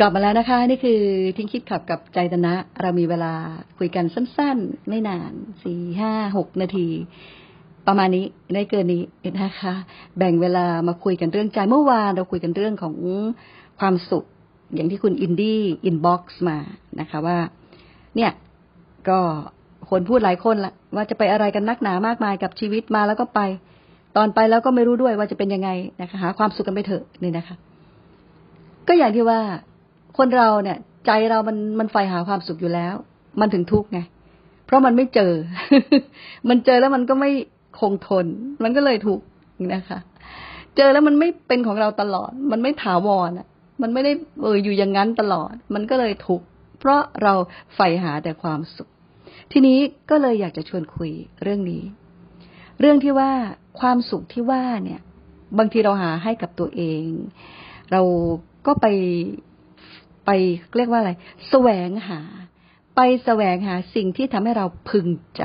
กลับมาแล้วนะคะ นี่คือทิ้งคิดขับกับใจตนะ เรามีเวลาคุยกันสั้นๆ ไม่นานสี่ห้าหกนาที ประมาณนี้ไม่เกินนี้นะคะ แบ่งเวลามาคุยกันเรื่องใจเมื่อวานเราคุยกันเรื่องของความสุข อย่างที่คุณอินดี้อินบ็อกซ์มานะคะว่า เนี่ยก็คนพูดหลายคนละว่าจะไปอะไรกันนักหนามากมายกับชีวิตมาแล้วก็ไป ตอนไปแล้วก็ไม่รู้ด้วยว่าจะเป็นยังไงนะคะหาความสุขกันไปเถอะนี่นะคะ ก็อย่างที่ว่า คนเราเนี่ย ใจเรามันมันใฝ่หาความสุขอยู่แล้ว มันถึงทุกข์ไง เพราะมันไม่เจอ มันเจอแล้วมันก็ไม่คงทน มันก็เลยทุกข์นะคะ เจอแล้วมันไม่เป็นของเราตลอด มันไม่ถาวรอะ มันไม่ได้เอออยู่อย่างนั้นตลอด มันก็เลยทุกข์เพราะเราใฝ่หาแต่ความสุข ทีนี้ก็เลยอยากจะชวนคุยเรื่องนี้ เรื่องที่ว่าความสุขที่ว่าเนี่ย บางทีเราหาให้กับตัวเอง เราก็ไป ไปเรียกว่าอะไรแสวงหา ไปแสวงหาสิ่งที่ทำให้เราพึงใจ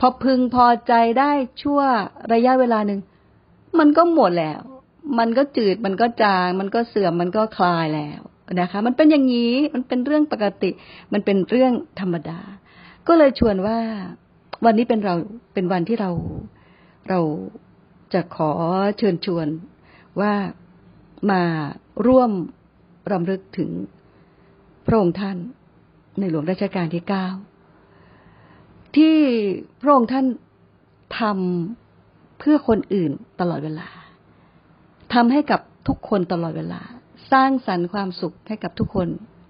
พอพึงพอใจได้ชั่วระยะเวลาหนึ่งมันก็หมดแล้ว มันก็จืดมันก็จาง มันก็เสื่อมมันก็คลายแล้วนะคะ มันเป็นอย่างนี้มันเป็นเรื่องปกติ มันเป็นเรื่องธรรมดา ก็เลยชวนว่าวันนี้เป็นเราเป็นวันที่เราเราจะขอเชิญชวนว่ามาร่วม รำลึกถึงพระองค์ท่านในหลวงรัชกาลที่เก้าที่พระองค์ท่านทำเพื่อคนอื่นตลอดเวลาทำให้กับทุกคนตลอดเวลา สร้างสรรค์ความสุขให้กับทุกคน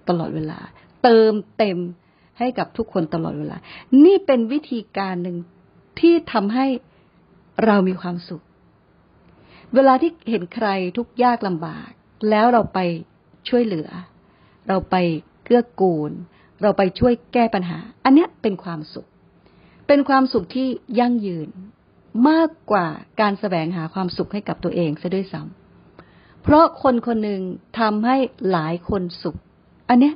ตลอดเวลา เติมเต็มให้กับทุกคนตลอดเวลา นี่เป็นวิธีการหนึ่งที่ทำให้เรามีความสุข เวลาที่เห็นใครทุกยากลำบาก แล้วเราไป ช่วยเหลือ เราไปเกื้อกูล เราไปช่วยแก้ปัญหา อันนี้เป็นความสุข เป็นความสุขที่ยั่งยืนมากกว่าการแสวงหาความสุขให้กับตัวเองซะด้วยซ้ำเพราะคนคนหนึ่งทำให้หลายคนสุข อันนี้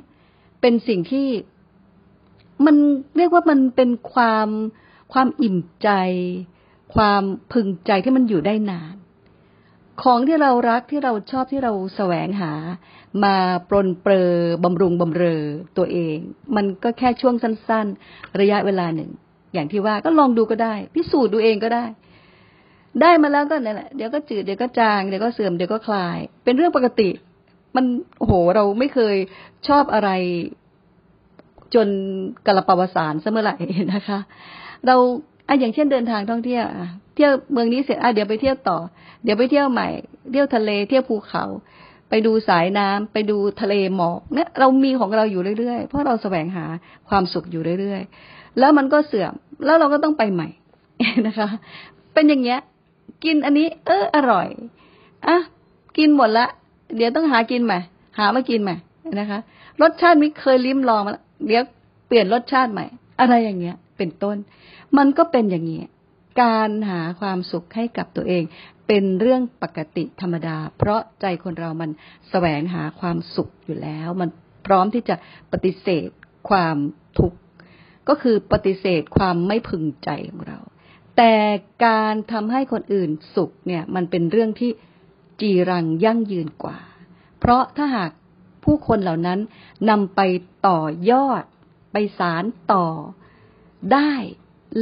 เป็นสิ่งที่มันเรียกว่ามันเป็นความความอิ่มใจ ความพึงใจที่มันอยู่ได้นาน ของที่เรารักที่เราชอบที่เราแสวงหา มาปรนเปรอบำรุงบำเรอตัวเอง มันก็แค่ช่วงสั้น ๆ ระยะเวลาหนึ่ง อย่างที่ว่าก็ลองดูก็ได้ พิสูจน์ดูเองก็ได้ ได้มาแล้วก็นั่นแหละเดี๋ยวก็จืดเดี๋ยวก็จางเดี๋ยวก็เสื่อมเดี๋ยวก็คลาย เป็นเรื่องปกติ มันโอ้โหเราไม่เคยชอบอะไร จนกระปวสารเสมอไหร่นะคะ เรา อะอย่างเช่นเดินทางท่องเที่ยวอะเที่ยวเมืองนี้เสร็จอะเดี๋ยวไปเที่ยวต่อ เดี๋ยวไปเที่ยวใหม่ เที่ยวทะเลเที่ยวภูเขา ไปดูสายน้ำไปดูทะเลหมอกเนี่ยเรามีของเราอยู่เรื่อยๆ เพราะเราแสวงหาความสุขอยู่เรื่อยๆ แล้วมันก็เสื่อมแล้วเราก็ต้องไปใหม่นะคะ เป็นอย่างเงี้ย กินอันนี้ เอออร่อยอะกินหมดละ เดี๋ยวต้องหากินใหม่หามากินใหม่นะคะ รสชาติไม่เคยลิ้มลองมาเดี๋ยวเปลี่ยนรสชาติใหม่ อะไรอย่างเงี้ย เป็นต้น มันก็เป็นอย่างนี้ การหาความสุขให้กับตัวเอง เป็นเรื่องปกติธรรมดา เพราะใจคนเรามันแสวงหาความสุขอยู่แล้ว มันพร้อมที่จะปฏิเสธความทุกข์ก็คือปฏิเสธความไม่พึงใจของเรา แต่การทำให้คนอื่นสุขเนี่ย มันเป็นเรื่องที่จีรังยั่งยืนกว่า เพราะถ้าหากผู้คนเหล่านั้นนำไปต่อยอด ไปสารต่อ ได้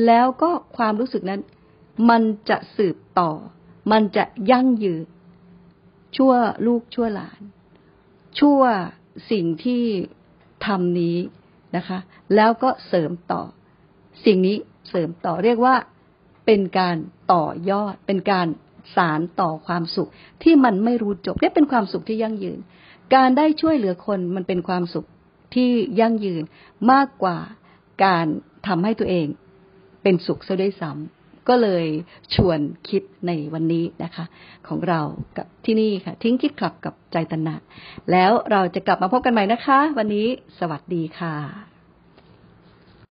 แล้วก็ความรู้สึกนั้น มันจะสืบต่อ มันจะยั่งยืน ชั่วลูกชั่วหลาน ชั่วสิ่งที่ทำนี้นะคะ แล้วก็เสริมต่อ สิ่งนี้เสริมต่อเรียกว่าเป็นการต่อยอด เป็นการสารต่อความสุขที่มันไม่รู้จบนี่เป็นความสุขที่ยั่งยืน การได้ช่วยเหลือคนมันเป็นความสุขที่ยั่งยืนมากกว่า การทำให้ตัวเองเป็นสุขซะด้วยซ้ำก็เลยชวนคิดในวันนี้นะคะ ของเรากับที่นี่ค่ะ ทิ้งคิดขับกับใจตนะ แล้วเราจะกลับมาพบกันใหม่นะคะ วันนี้สวัสดีค่ะ